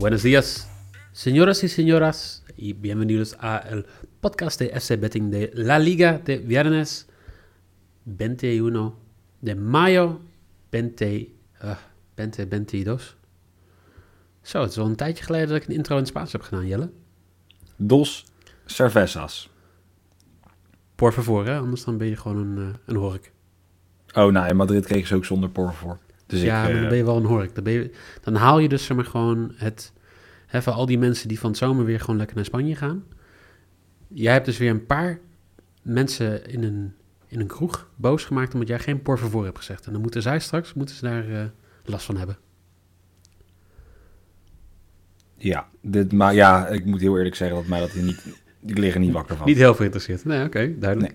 Buenos días, señoras y señoras, y bienvenidos a el podcast de FC Betting de La Liga de viernes 21 de mayo 20, uh, 2022. Zo, het is al een tijdje geleden dat ik een intro in Spaans heb gedaan, Jelle. Dos cervezas. Por favor, hè? anders dan ben je gewoon een, uh, een hork. Oh, nou, in Madrid kreeg ze ook zonder por favor. Dus ja, ik, maar dan ben je wel een hork. Dan, ben je, dan haal je dus zeg maar gewoon het... Hè, voor al die mensen die van het zomer weer gewoon lekker naar Spanje gaan. Jij hebt dus weer een paar mensen in een, in een kroeg boos gemaakt... omdat jij geen por favor hebt gezegd. En dan moeten zij straks moeten ze daar uh, last van hebben. Ja, dit, maar ja, ik moet heel eerlijk zeggen dat mij dat hier niet... Ik lig er niet wakker van. Niet heel veel geïnteresseerd. Nee, oké, okay, duidelijk.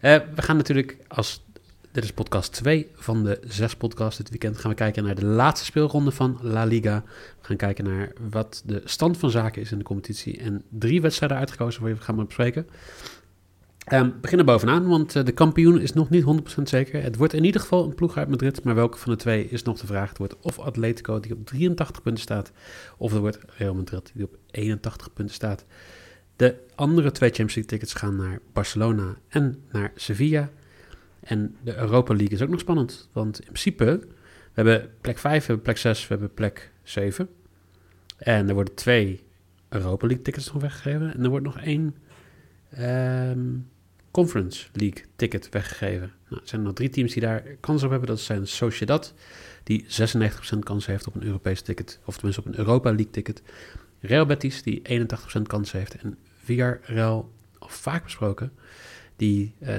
Nee. Uh, we gaan natuurlijk als... Dit is podcast 2 van de zes podcasts dit weekend. Gaan we kijken naar de laatste speelronde van La Liga. We gaan kijken naar wat de stand van zaken is in de competitie. En drie wedstrijden uitgekozen voor je gaan we bespreken. Um, beginnen bovenaan, want uh, de kampioen is nog niet 100% zeker. Het wordt in ieder geval een ploeg uit Madrid, maar welke van de twee is nog de vraag. Het wordt of Atletico, die op 83 punten staat, of het wordt Real Madrid, die op 81 punten staat. De andere twee Champions League tickets gaan naar Barcelona en naar Sevilla. En de Europa League is ook nog spannend, want in principe, we hebben plek 5, we hebben plek 6, we hebben plek 7. En er worden twee Europa League tickets nog weggegeven. En er wordt nog één... Um, Conference League ticket weggegeven. Nou, er zijn nog drie teams die daar kans op hebben. Dat zijn Sociedad, die 96% kans heeft op een Europees ticket. Of tenminste op een Europa League ticket. Real Betis, die 81% kans heeft. En Villarreal, al vaak besproken, die uh,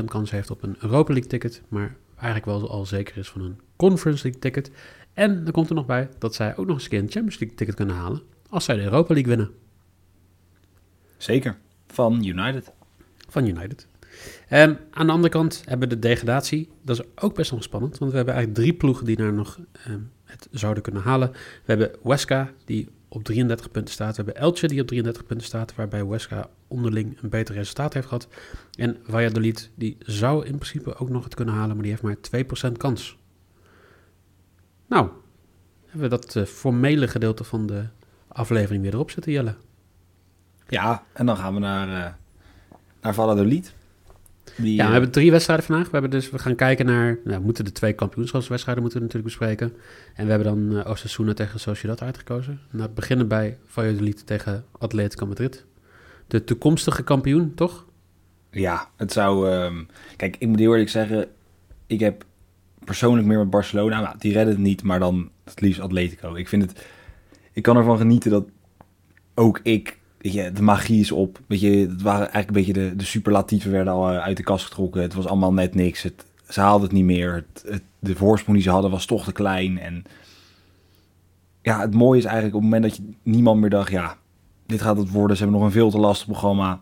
22% kans heeft op een Europa League ticket. Maar eigenlijk wel al zeker is van een Conference League ticket. En er komt er nog bij dat zij ook nog eens een keer een Champions League ticket kunnen halen. Als zij de Europa League winnen. Zeker. Van United van United. Um, aan de andere kant hebben we de degradatie. Dat is ook best wel spannend, want we hebben eigenlijk drie ploegen die daar nog um, het zouden kunnen halen. We hebben Huesca, die op 33 punten staat. We hebben Elche, die op 33 punten staat, waarbij Huesca onderling een beter resultaat heeft gehad. En Valladolid, die zou in principe ook nog het kunnen halen, maar die heeft maar 2% kans. Nou, hebben we dat uh, formele gedeelte van de aflevering weer erop zitten, Jelle. Ja, en dan gaan we naar... Uh naar Valladolid. Die, ja, we hebben drie wedstrijden vandaag. We, hebben dus, we gaan kijken naar... Nou, we moeten de twee kampioenschapswedstrijden moeten we natuurlijk bespreken. En we hebben dan uh, Osasuna tegen Sociedad uitgekozen. Nou, we beginnen bij Valladolid tegen Atletico Madrid. De toekomstige kampioen, toch? Ja, het zou... Um, kijk, ik moet heel eerlijk zeggen... Ik heb persoonlijk meer met Barcelona. Nou, die redden het niet, maar dan het liefst Atletico. Ik vind het... Ik kan ervan genieten dat ook ik weet je, de magie is op. Weet je, het waren eigenlijk een beetje de, de superlatieven werden al uit de kast getrokken. Het was allemaal net niks. Het, ze haalden het niet meer. Het, de voorsprong die ze hadden was toch te klein. En ja, het mooie is eigenlijk op het moment dat je niemand meer dacht, ja, dit gaat het worden. Ze hebben nog een veel te lastig programma.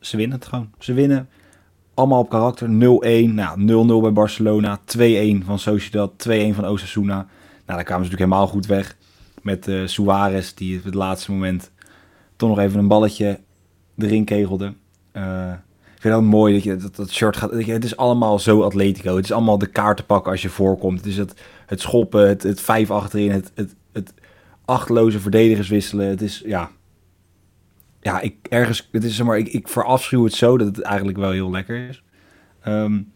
Ze winnen het gewoon. Ze winnen. Allemaal op karakter. 0-1. Nou, 0-0 bij Barcelona. 2-1 van Sociedad. 2-1 van Osasuna. Nou, daar kwamen ze natuurlijk helemaal goed weg. Met uh, Suarez, die op het laatste moment toch nog even een balletje erin kegelde. Uh, ik vind mooi dat je dat, dat shirt gaat. Het is allemaal zo atletico. Het is allemaal de kaarten pakken als je voorkomt. Het is het, het schoppen, het, het vijf achterin, het, het, het achtloze verdedigers wisselen. Het is ja. Ja, ik ergens. Het is zeg maar. Ik, ik verafschuw het zo dat het eigenlijk wel heel lekker is. Um,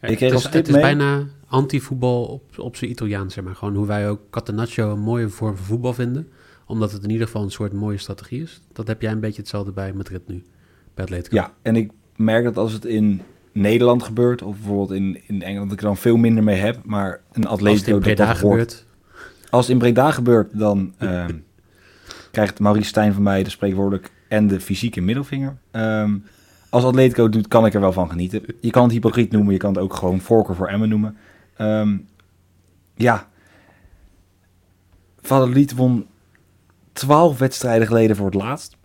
ja, ik kreeg het is, het is bijna anti-voetbal op, op zijn Italiaans, zeg maar. Gewoon hoe wij ook Catenaccio een mooie vorm van voetbal vinden omdat het in ieder geval een soort mooie strategie is. Dat heb jij een beetje hetzelfde bij Madrid nu, bij Atletico. Ja, en ik merk dat als het in Nederland gebeurt, of bijvoorbeeld in, in Engeland, dat ik er dan veel minder mee heb. Maar een Atletico... Als het in Breda gebeurt. Als het in Breda gebeurt, dan uh, krijgt Maurice Stijn van mij de spreekwoordelijk en de fysieke middelvinger. Um, als Atletico het doet, kan ik er wel van genieten. Je kan het hypocriet noemen, je kan het ook gewoon voorkeur voor Emmen noemen. Ehm, ja. Valladolid won 12 wedstrijden geleden voor het laatst.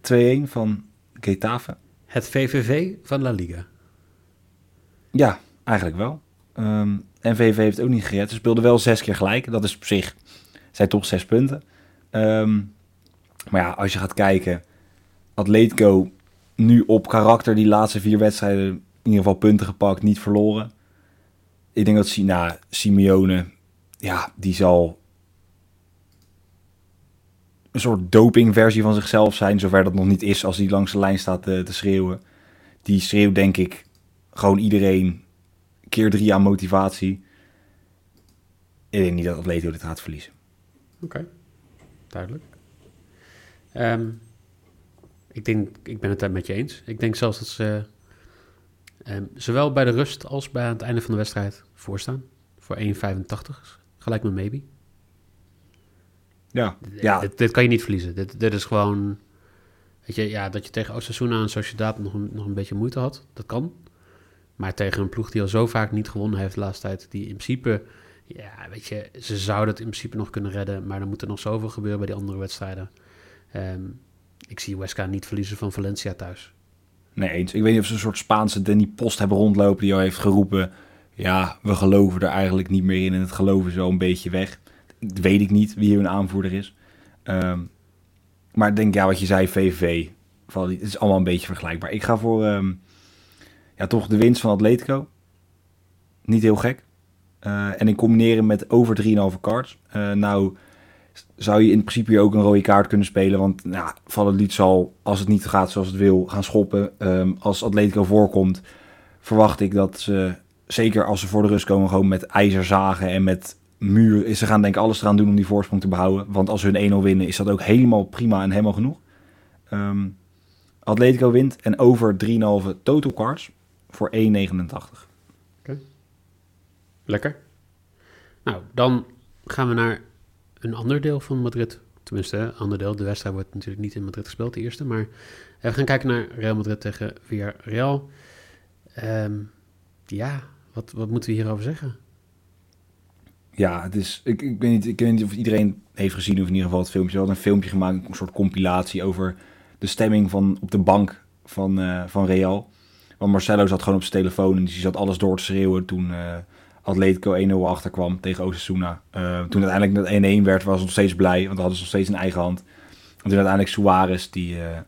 2-1 van Getafe. Het VVV van La Liga. Ja, eigenlijk wel. Ehm, en VV heeft ook niet gered. Ze speelden wel zes keer gelijk. Dat is op zich, zijn toch zes punten. Ehm, maar ja, als je gaat kijken, Atletico nu op karakter die laatste vier wedstrijden in ieder geval punten gepakt, niet verloren. Ik denk dat Sina, Simeone, ja, die zal een soort dopingversie van zichzelf zijn, zover dat nog niet is als hij langs de lijn staat te, te schreeuwen. Die schreeuwt denk ik gewoon iedereen keer drie aan motivatie. Ik denk niet dat Atletico dit gaat verliezen. Oké, duidelijk. Ehm, ik denk, ik ben het daar met je eens. Ik denk zelfs dat ze ehm, zowel bij de rust als bij aan het einde van de wedstrijd voorstaan. Voor 1,85. Gelijk met maybe. Ja, ja. Dit, dit kan je niet verliezen. Dit, dit is gewoon... Weet je, ja, dat je tegen Osasuna en Sociedad nog een, nog een beetje moeite had. Dat kan. Maar tegen een ploeg die al zo vaak niet gewonnen heeft de laatste tijd. Die in principe... Ja, weet je, ze zouden het in principe nog kunnen redden. Maar dan moet er nog zoveel gebeuren bij die andere wedstrijden. Ehm, ik zie Weska niet verliezen van Valencia thuis. Nee, eens. Ik weet niet of ze een soort Spaanse Danny Post hebben rondlopen die al heeft geroepen... Ja, we geloven er eigenlijk niet meer in en het geloven zo een beetje weg. Weet ik niet wie een aanvoerder is. Ehm, maar ik denk, ja, wat je zei, VV. Het is allemaal een beetje vergelijkbaar. Ik ga voor ehm, ja, toch de winst van Atletico. Niet heel gek. Eh, en in combineren met over 3,5 cards. Eh, nou, zou je in principe ook een rode kaart kunnen spelen. Want nou, Valladolid zal, als het niet gaat zoals het wil, gaan schoppen. Ehm, als Atletico voorkomt, verwacht ik dat ze, zeker als ze voor de rust komen, gewoon met ijzer zagen en met muur. Ze gaan denk ik alles eraan doen om die voorsprong te behouden. Want als ze hun 1-0 winnen, is dat ook helemaal prima en helemaal genoeg. Ehm, Atletico wint en over 3,5 total cards voor 1,89. Lekker. Nou, dan gaan we naar een ander deel van Madrid. Tenminste, ander deel. De wedstrijd wordt natuurlijk niet in Madrid gespeeld, de eerste. Maar we gaan kijken naar Real Madrid tegen Villarreal. Ehm ja, wat, wat moeten we hierover zeggen? Ja, het is, ik, ik, weet niet, ik weet niet of iedereen heeft gezien, of in ieder geval het filmpje. Ze hadden een filmpje gemaakt, een soort compilatie over de stemming van op de bank van, eh, van Real. Want Marcelo zat gewoon op zijn telefoon en die zat alles door te schreeuwen toen eh, Atletico 1-0 achterkwam tegen Osasuna. Eh, toen uiteindelijk het 1-1 werd, was hij nog steeds blij, want dan hadden ze nog steeds een eigen hand. En toen uiteindelijk Suarez die eh,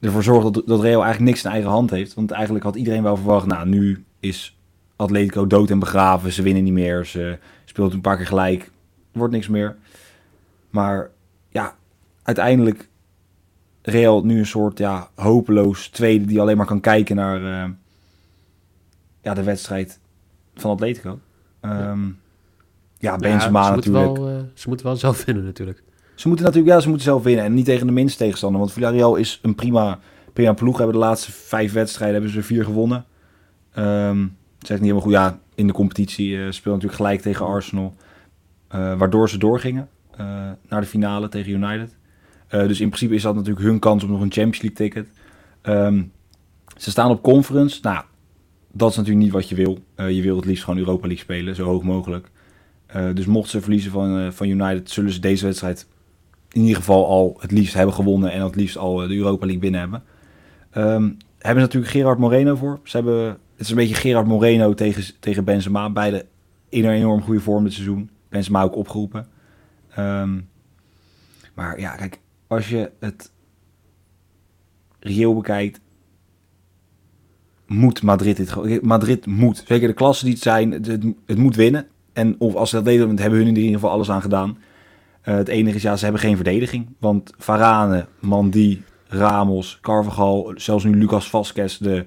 ervoor zorgde dat, dat Real eigenlijk niks in eigen hand heeft. Want eigenlijk had iedereen wel verwacht, nou nu is Atletico dood en begraven, ze winnen niet meer, ze speelt een paar keer gelijk, wordt niks meer. Maar ja, uiteindelijk Real nu een soort ja, hopeloos tweede die alleen maar kan kijken naar eh, ja, de wedstrijd van Atletico. Ehm, ja, Benzema ze natuurlijk. Wel, eh, ze moeten wel zelf winnen natuurlijk. Ze moeten natuurlijk, ja, ze moeten zelf winnen. En niet tegen de minste tegenstander. Want Villarreal is een prima, prima ploeg. Hebben de laatste vijf wedstrijden hebben ze er vier gewonnen. Ehm zeg niet helemaal goed. Ja, in de competitie eh speelden natuurlijk gelijk tegen Arsenal. eh, waardoor ze doorgingen naar de finale tegen United. Dus in principe is dat natuurlijk hun kans op nog een Champions League ticket. Ehm, ze staan op conference. Nou, dat is natuurlijk niet wat je wil. Eh, je wil het liefst gewoon Europa League spelen, zo hoog mogelijk. Eh, dus mochten ze verliezen van, eh, van United, zullen ze deze wedstrijd in ieder geval al het liefst hebben gewonnen en het liefst al de Europa League binnen hebben. Ehm, hebben ze natuurlijk Gerard Moreno voor. Ze hebben, het is een beetje Gerard Moreno tegen, tegen Benzema. Beide in een enorm goede vorm dit seizoen. Benzema ook opgeroepen. Ehm, maar ja, kijk, als je het reëel bekijkt, moet Madrid dit. Madrid moet. Zeker de klassen die het zijn, het, het, moet winnen. En of als ze dat deden, hebben hun in ieder geval alles aan gedaan. Eh, het enige is, ja, ze hebben geen verdediging. Want Varane, Mandi, Ramos, Carvajal, zelfs nu Lucas Vasquez, de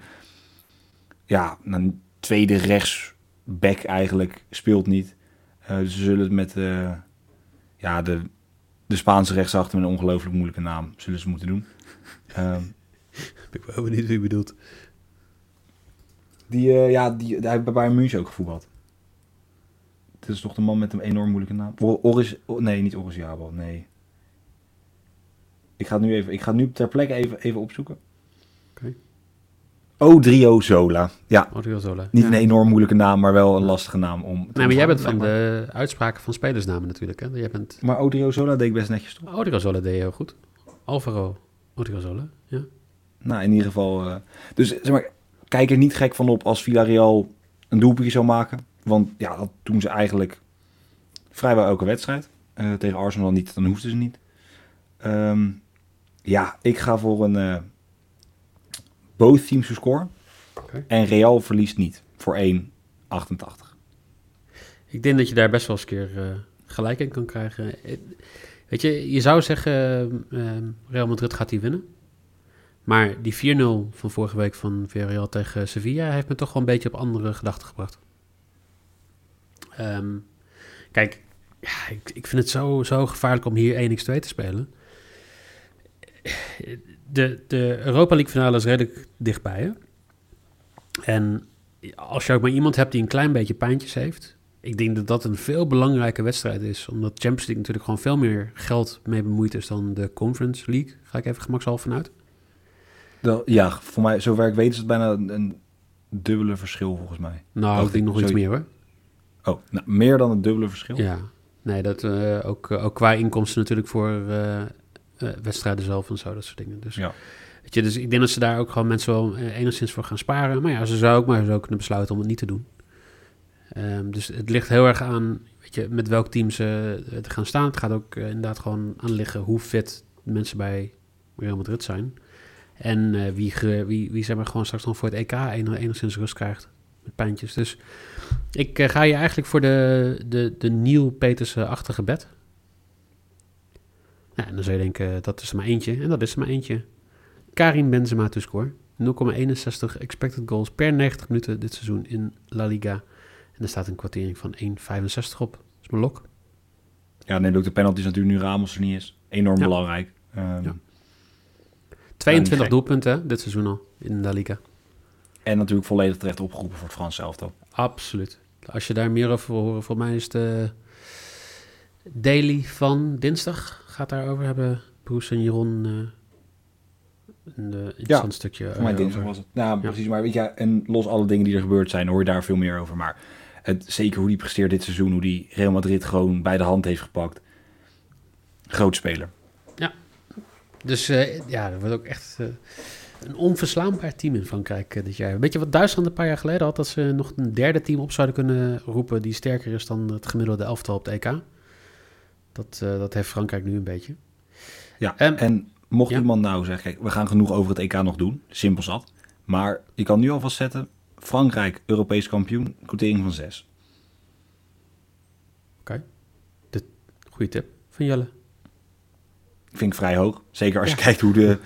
ja, een tweede rechtsback eigenlijk, speelt niet. Eh, ze zullen het met eh, ja, de, de Spaanse rechtsachter met een ongelooflijk moeilijke naam zullen ze moeten doen. Ehm, Ik ben wel benieuwd wie je bedoelt. Die, eh, ja, die, hij heeft bij Bayern München ook gevoetbald. Het is toch de man met een enorm moeilijke naam? Oris, nee, niet Oris Jabal, nee. Ik ga nu even, ik ga nu ter plekke even, even opzoeken. Oké. Odrio Zola. Ja, Odriozola. niet ja. een enorm moeilijke naam, maar wel een lastige naam om te Nee, maar jij bent van de uitspraken van spelersnamen natuurlijk. Hè? Jij bent Maar Odrio Zola deed ik best netjes toch? Odriozola deed je heel goed. Alvaro Odriozola, ja. Nou, in ieder geval. eh, dus zeg maar, kijk er niet gek van op als Villarreal een doelpuntje zou maken. Want ja, dat doen ze eigenlijk vrijwel elke wedstrijd. Eh, tegen Arsenal niet, dan hoefden ze niet. Ehm, ja, ik ga voor een eh both teams to score. Oké. En Real verliest niet voor 1,88. Ik denk dat je daar best wel eens een keer eh, gelijk in kan krijgen. Weet je, je zou zeggen, eh, eh, Real Madrid gaat die winnen. Maar die 4-0 van vorige week van Villarreal tegen Sevilla heeft me toch wel een beetje op andere gedachten gebracht. Ehm, kijk, ja, ik, ik vind het zo, zo gevaarlijk om hier 1x2 te spelen. De, de Europa League finale is redelijk dichtbij. Hè? En als je ook maar iemand hebt die een klein beetje pijntjes heeft, ik denk dat dat een veel belangrijke wedstrijd is. Omdat Champions League natuurlijk gewoon veel meer geld mee bemoeid is dan de Conference League. Ga ik even gemakshalve vanuit. Ja, voor mij, zover ik weet, is het bijna een, een dubbele verschil volgens mij. Nou, Dacht ik denk nog iets meer hoor. Oh, nou, meer dan het dubbele verschil. Ja, nee, dat, eh, ook, eh, ook qua inkomsten natuurlijk voor eh, wedstrijden zelf en zo, dat soort dingen. Dus, Ja. weet je, dus ik denk dat ze daar ook gewoon mensen wel enigszins voor gaan sparen. Maar ja, ze zou ook maar zo kunnen besluiten om het niet te doen. Ehm, dus het ligt heel erg aan weet je, met welk team ze te gaan staan. Het gaat ook inderdaad gewoon aan liggen hoe fit mensen bij Real Madrid zijn. En eh, wie, wie, wie zeg maar gewoon straks nog voor het EK enig- enigszins rust krijgt met pijntjes. Dus ik eh, ga je eigenlijk voor de, de, de Neil Petersen-achtige bed. Nou, en dan zou je denken, dat is er maar eentje. En dat is er maar eentje. Karim Benzema to score. 0,61 expected goals per 90 minuten dit seizoen in La Liga. En er staat een kwartering van 1,65 op. Dat is mijn lok. Ja, neemt ook de penalties natuurlijk nu Ramos er niet is. Enorm Ja. belangrijk. Ehm, Ja. 22 gek. doelpunten dit seizoen al in La Liga. En natuurlijk volledig terecht opgeroepen voor het Frans elftal. Absoluut. Als je daar meer over wil horen, voor mij is de daily van dinsdag. Gaat daarover hebben Broes en Jeroen eh, een eh, stukje Voor mij eh, dinsdag was het. Nou, Ja. precies. Maar weet je, en los alle dingen die er gebeurd zijn, hoor je daar veel meer over. Maar het, zeker hoe die presteert dit seizoen, hoe die Real Madrid gewoon bij de hand heeft gepakt. Groot speler. Dus eh, ja, dat wordt ook echt eh, een onverslaanbaar team in Frankrijk eh, dit jaar. Weet je wat Duitsland een paar jaar geleden had? Dat ze nog een derde team op zouden kunnen roepen die sterker is dan het gemiddelde elftal op de EK. Dat, dat heeft Frankrijk nu een beetje. Ja, Ehm, en mocht ja. iemand nou zeggen, kijk, we gaan genoeg over het EK nog doen. Simpel zat. Maar je kan nu alvast zetten, Frankrijk, Europees kampioen, quotering van 6. Goeie tip van Jelle. Vind ik vrij hoog. Zeker als je Ja. kijkt hoe de,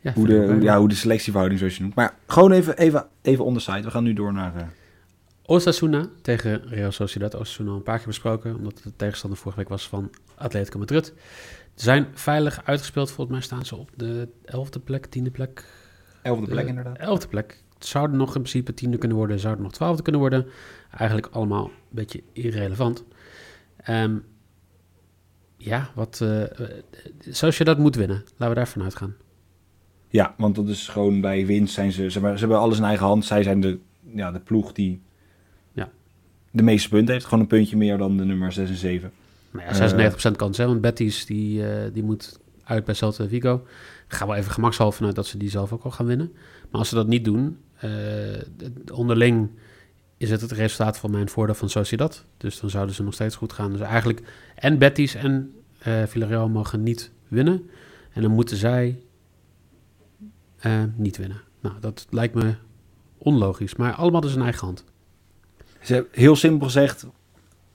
Ja, hoe de, ja, hoe de selectieverhouding zoals je noemt. Maar gewoon even, even, even on the side. We gaan nu door naar... eh, Osasuna tegen Real Sociedad. Osasuna al een paar keer besproken, omdat het de tegenstander vorige week was van Atletico Madrid. Ze zijn veilig uitgespeeld. Volgens mij staan ze op de elfde plek, tiende plek. elfde plek inderdaad. Elfde plek. Het zouden nog in principe tiende kunnen worden, zouden nog twaalfde kunnen worden. Eigenlijk allemaal een beetje irrelevant. Ehm, ja, wat, eh eh, zoals je dat moet winnen. Laten we daarvan uitgaan. Ja, want dat is gewoon bij winst zijn ze... Ze hebben, ze hebben alles in eigen hand. Zij zijn de, ja, de ploeg die Ja. de meeste punten heeft. Gewoon een puntje meer dan de nummer 6 en 7. Maar ja, 96% kans, hè? Want Betis die, eh, die moet uit bij Celta Vigo. Ik ga wel even gemakshalve vanuit dat ze die zelf ook al gaan winnen. Maar als ze dat niet doen, eh, onderling is het het resultaat van mijn voordeel van Sociedad. Dus dan zouden ze nog steeds goed gaan. Dus eigenlijk en Betis en eh Villarreal mogen niet winnen. En dan moeten zij eh, niet winnen. Nou, dat lijkt me onlogisch. Maar allemaal dus in eigen hand. Ze heel simpel gezegd,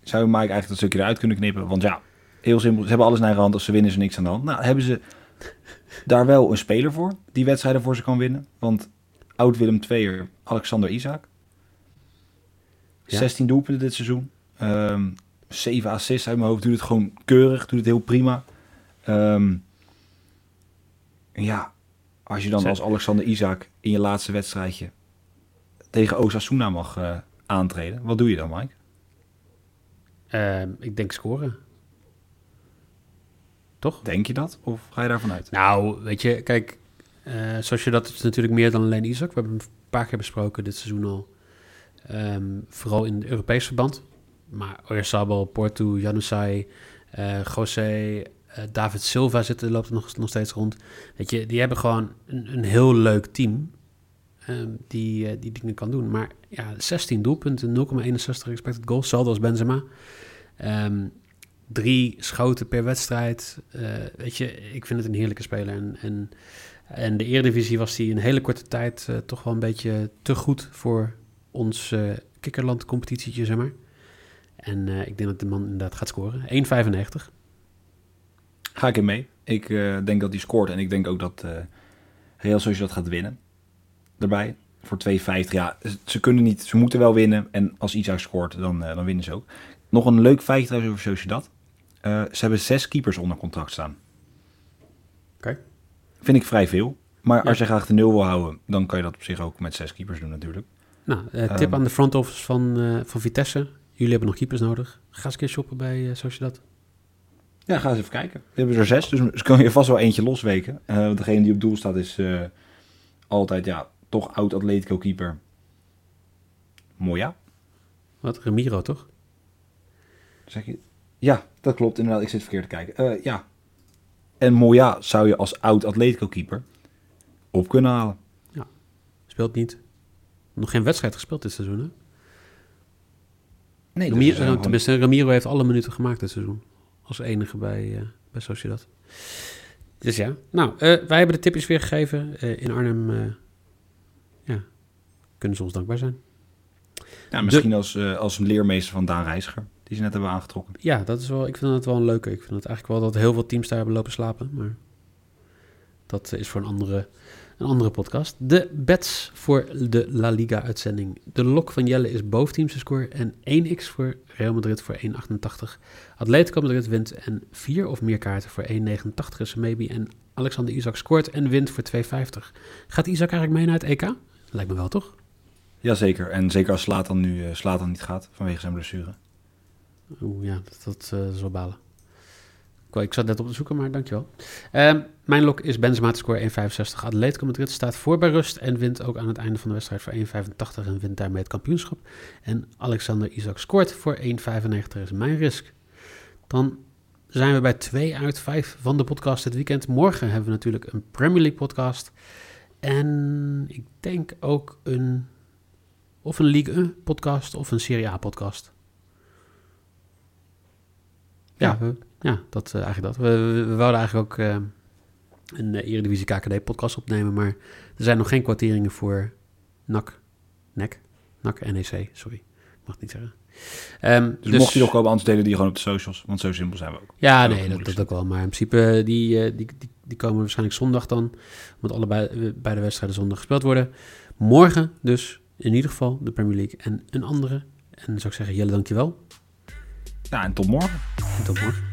zou Mike eigenlijk dat stukje eruit kunnen knippen. Want ja, heel simpel, ze hebben alles in eigen hand. Als ze winnen is er niks aan de hand. Nou, hebben ze daar wel een speler voor, die wedstrijden voor ze kan winnen. Want oud-Willem II'er, Alexander Isaac. Ja. 16 doelpunten dit seizoen. Ehm 7 assists uit mijn hoofd. Doet het gewoon keurig, doet het heel prima. Ehm, ja, als je dan als Alexander Isaac in je laatste wedstrijdje tegen Osasuna mag eh, aantreden. Wat doe je dan, Mike? Eh, ik denk scoren. Toch? Denk je dat? Of ga je daarvan uit? Nou, weet je, kijk, Uh, zoals je dat is natuurlijk meer dan alleen Isaac. We hebben hem een paar keer besproken dit seizoen al. Ehm, vooral in het Europees verband. Maar Oyarzabal, Porto, Janusai, uh, José, uh, David Silva zit, loopt er nog, nog steeds rond. Weet je, die hebben gewoon een, een heel leuk team um, die, uh, die dingen kan doen. Maar ja, 16 doelpunten, 0,61 expected goals, hetzelfde als Benzema. Um, drie schoten per wedstrijd. weet je, ik vind het een heerlijke speler. En, en, en de Eredivisie was hij een hele korte tijd toch wel een beetje te goed voor ons kikkerland competitietje, zeg maar. En uh, ik denk dat de man inderdaad gaat scoren. 1,95. Ga ik in mee. Ik uh, denk dat hij scoort en ik denk ook dat uh, Real Sociedad gaat winnen. Daarbij. Voor 2,50. Ja, ze kunnen niet. Ze moeten wel winnen. En als Isaac scoort, dan, dan winnen ze ook. Nog een leuk feitje trouwens over Sociedad. ze hebben zes keepers onder contract staan. Oké. Okay. Vind ik vrij veel. Maar ja. als je graag de nul wil houden, dan kan je dat op zich ook met zes keepers doen natuurlijk. Nou, tip um, aan de front office van, van Vitesse. Jullie hebben nog keepers nodig. Ga eens een keer shoppen bij uh, Sociedad. Ja, ga eens even kijken. We hebben er zes, dus, dus kan je vast wel eentje losweken. Uh, degene die op doel staat is altijd, ja, toch oud Atletico keeper. Moja. Wat? Ramiro, toch? Zeg je? Ja, dat klopt inderdaad. Ik zit verkeerd te kijken. Uh, ja. En Moja zou je als oud Atletico keeper op kunnen halen. Ja, speelt niet. Nog geen wedstrijd gespeeld dit seizoen, hè? Nee, Ramiro, gewoon... tenminste, Ramiro heeft alle minuten gemaakt dit seizoen. Als enige bij, uh, bij Sociedad. Dus ja, nou, uh, wij hebben de tipjes weer gegeven. Uh, in Arnhem ja, kunnen ze ons dankbaar zijn. Ja, misschien de... als, als een leermeester van Daan Reiziger, die ze net hebben aangetrokken. Ja, dat is wel, ik vind dat wel een leuke. Ik vind het eigenlijk wel dat heel veel teams daar hebben lopen slapen. Maar dat is voor een andere een andere podcast. De bets voor de La Liga-uitzending. De lok van Jelle is boven score en 1x voor Real Madrid voor 1,88. Atletico Madrid wint en 4 of meer kaarten voor 1,89 is maybe. En Alexander Isaac scoort en wint voor 2,50. Gaat Isaac eigenlijk mee naar het EK? Lijkt me wel, toch? Jazeker. En zeker als Slatan nu uh, Slatan niet gaat vanwege zijn blessure. Oeh, ja, dat, uh, is wel balen. Ik zat net op te zoeken, maar dankjewel. Um, mijn lok is Benzema te score 1,65. Atletico Madrid staat voor bij rust en wint ook aan het einde van de wedstrijd voor 1,85 en wint daarmee het kampioenschap. En Alexander Isaac scoort voor 1,95 is mijn risk. Dan zijn we bij 2 uit 5 van de podcast dit weekend. Morgen hebben we natuurlijk een Premier League podcast. En ik denk ook een of een League 1 podcast of een Serie A podcast. Ja, ja, ja dat, uh, eigenlijk dat. We, we, we wouden eigenlijk ook uh, een uh, Eredivisie KKD podcast opnemen, maar er zijn nog geen kwarteringen voor NAC, NEC, NAC NEC, sorry, ik mag het niet zeggen. Um, dus, dus mocht je nog komen, anders delen die gewoon op de socials, want zo simpel zijn we ook. Ja, nee, dat, dat ook wel, maar in principe die, die, die, die komen waarschijnlijk zondag dan, want allebei beide wedstrijden zondag gespeeld worden. Morgen dus in ieder geval de Premier League en een andere. En dan zou ik zeggen, Jelle, dankjewel. Ja, en tot morgen. En tot morgen.